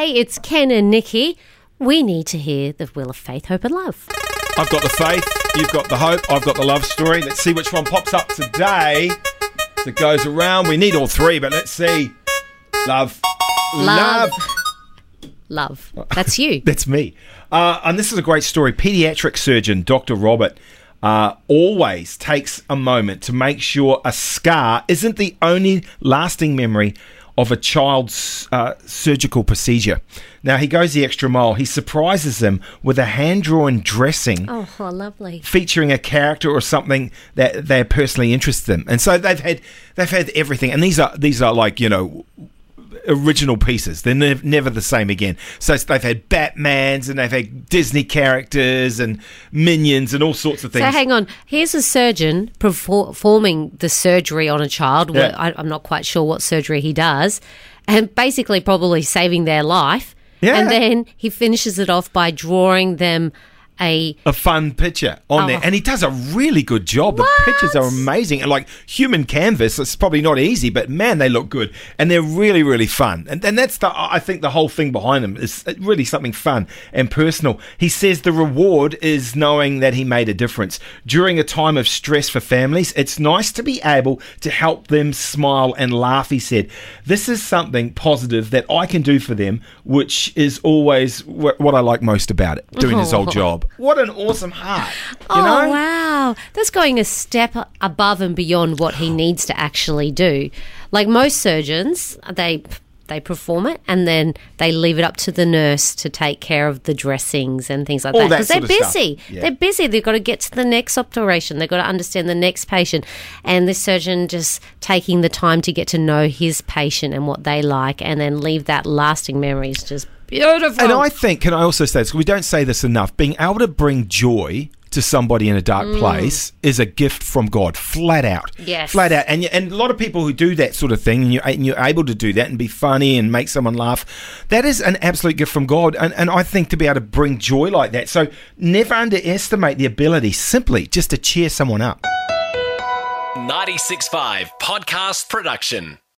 Hey, it's Ken and Nikki. We need to hear the will of Faith, Hope, and Love. I've got the faith, you've got the hope, I've got the love story. Let's see which one pops up today. that goes around, we need all three, but let's see. Love. Love. Love. That's you. That's me. Uh, and this is a great story. Pediatric surgeon Dr. Robert uh, always takes a moment to make sure a scar isn't the only lasting memory of a child's uh, surgical procedure. Now, he goes the extra mile. He surprises them with a hand drawn dressing Oh, lovely. featuring a character or something that they're personally interested in. And so they've had they've had everything, and these are these are like you know original pieces. They're nev- never the same again. So they've had Batman's and they've had Disney characters and minions and all sorts of things. So hang on. Here's a surgeon performing the surgery on a child. Yeah. I, I'm not quite sure what surgery he does, and basically probably saving their life. Yeah. And then he finishes it off by drawing them a a fun picture on there, Oh. and he does a really good job. The pictures are amazing, and like human canvas, it's probably not easy, but man, they look good, and they're really, really fun. And, and that's the I think the whole thing behind them is uh, really something fun and personal. He says the reward is knowing that he made a difference during a time of stress for families. It's nice to be able to help them smile and laugh. He said, "This is something positive that I can do for them, which is always what I like most about it, doing his whole Oh. job." What an awesome heart. Oh know? wow, that's going a step above and beyond what he needs to actually do. Like most surgeons, they they perform it and then they leave it up to the nurse to take care of the dressings and things like All that because they're busy. Yeah. They're busy. They've got to get to the next operation. They've got to understand the next patient. And this surgeon just taking the time to get to know his patient and what they like, and then leave that lasting memory is just beautiful. And I think, can I also say this? We don't say this enough. Being able to bring joy to somebody in a dark mm. place is a gift from God, flat out. Yes. flat out. And and a lot of people who do that sort of thing, and you're, and you're able to do that and be funny and make someone laugh, that is an absolute gift from God. And, and I think to be able to bring joy like that. So never underestimate the ability simply just to cheer someone up. 96.5 Podcast Production.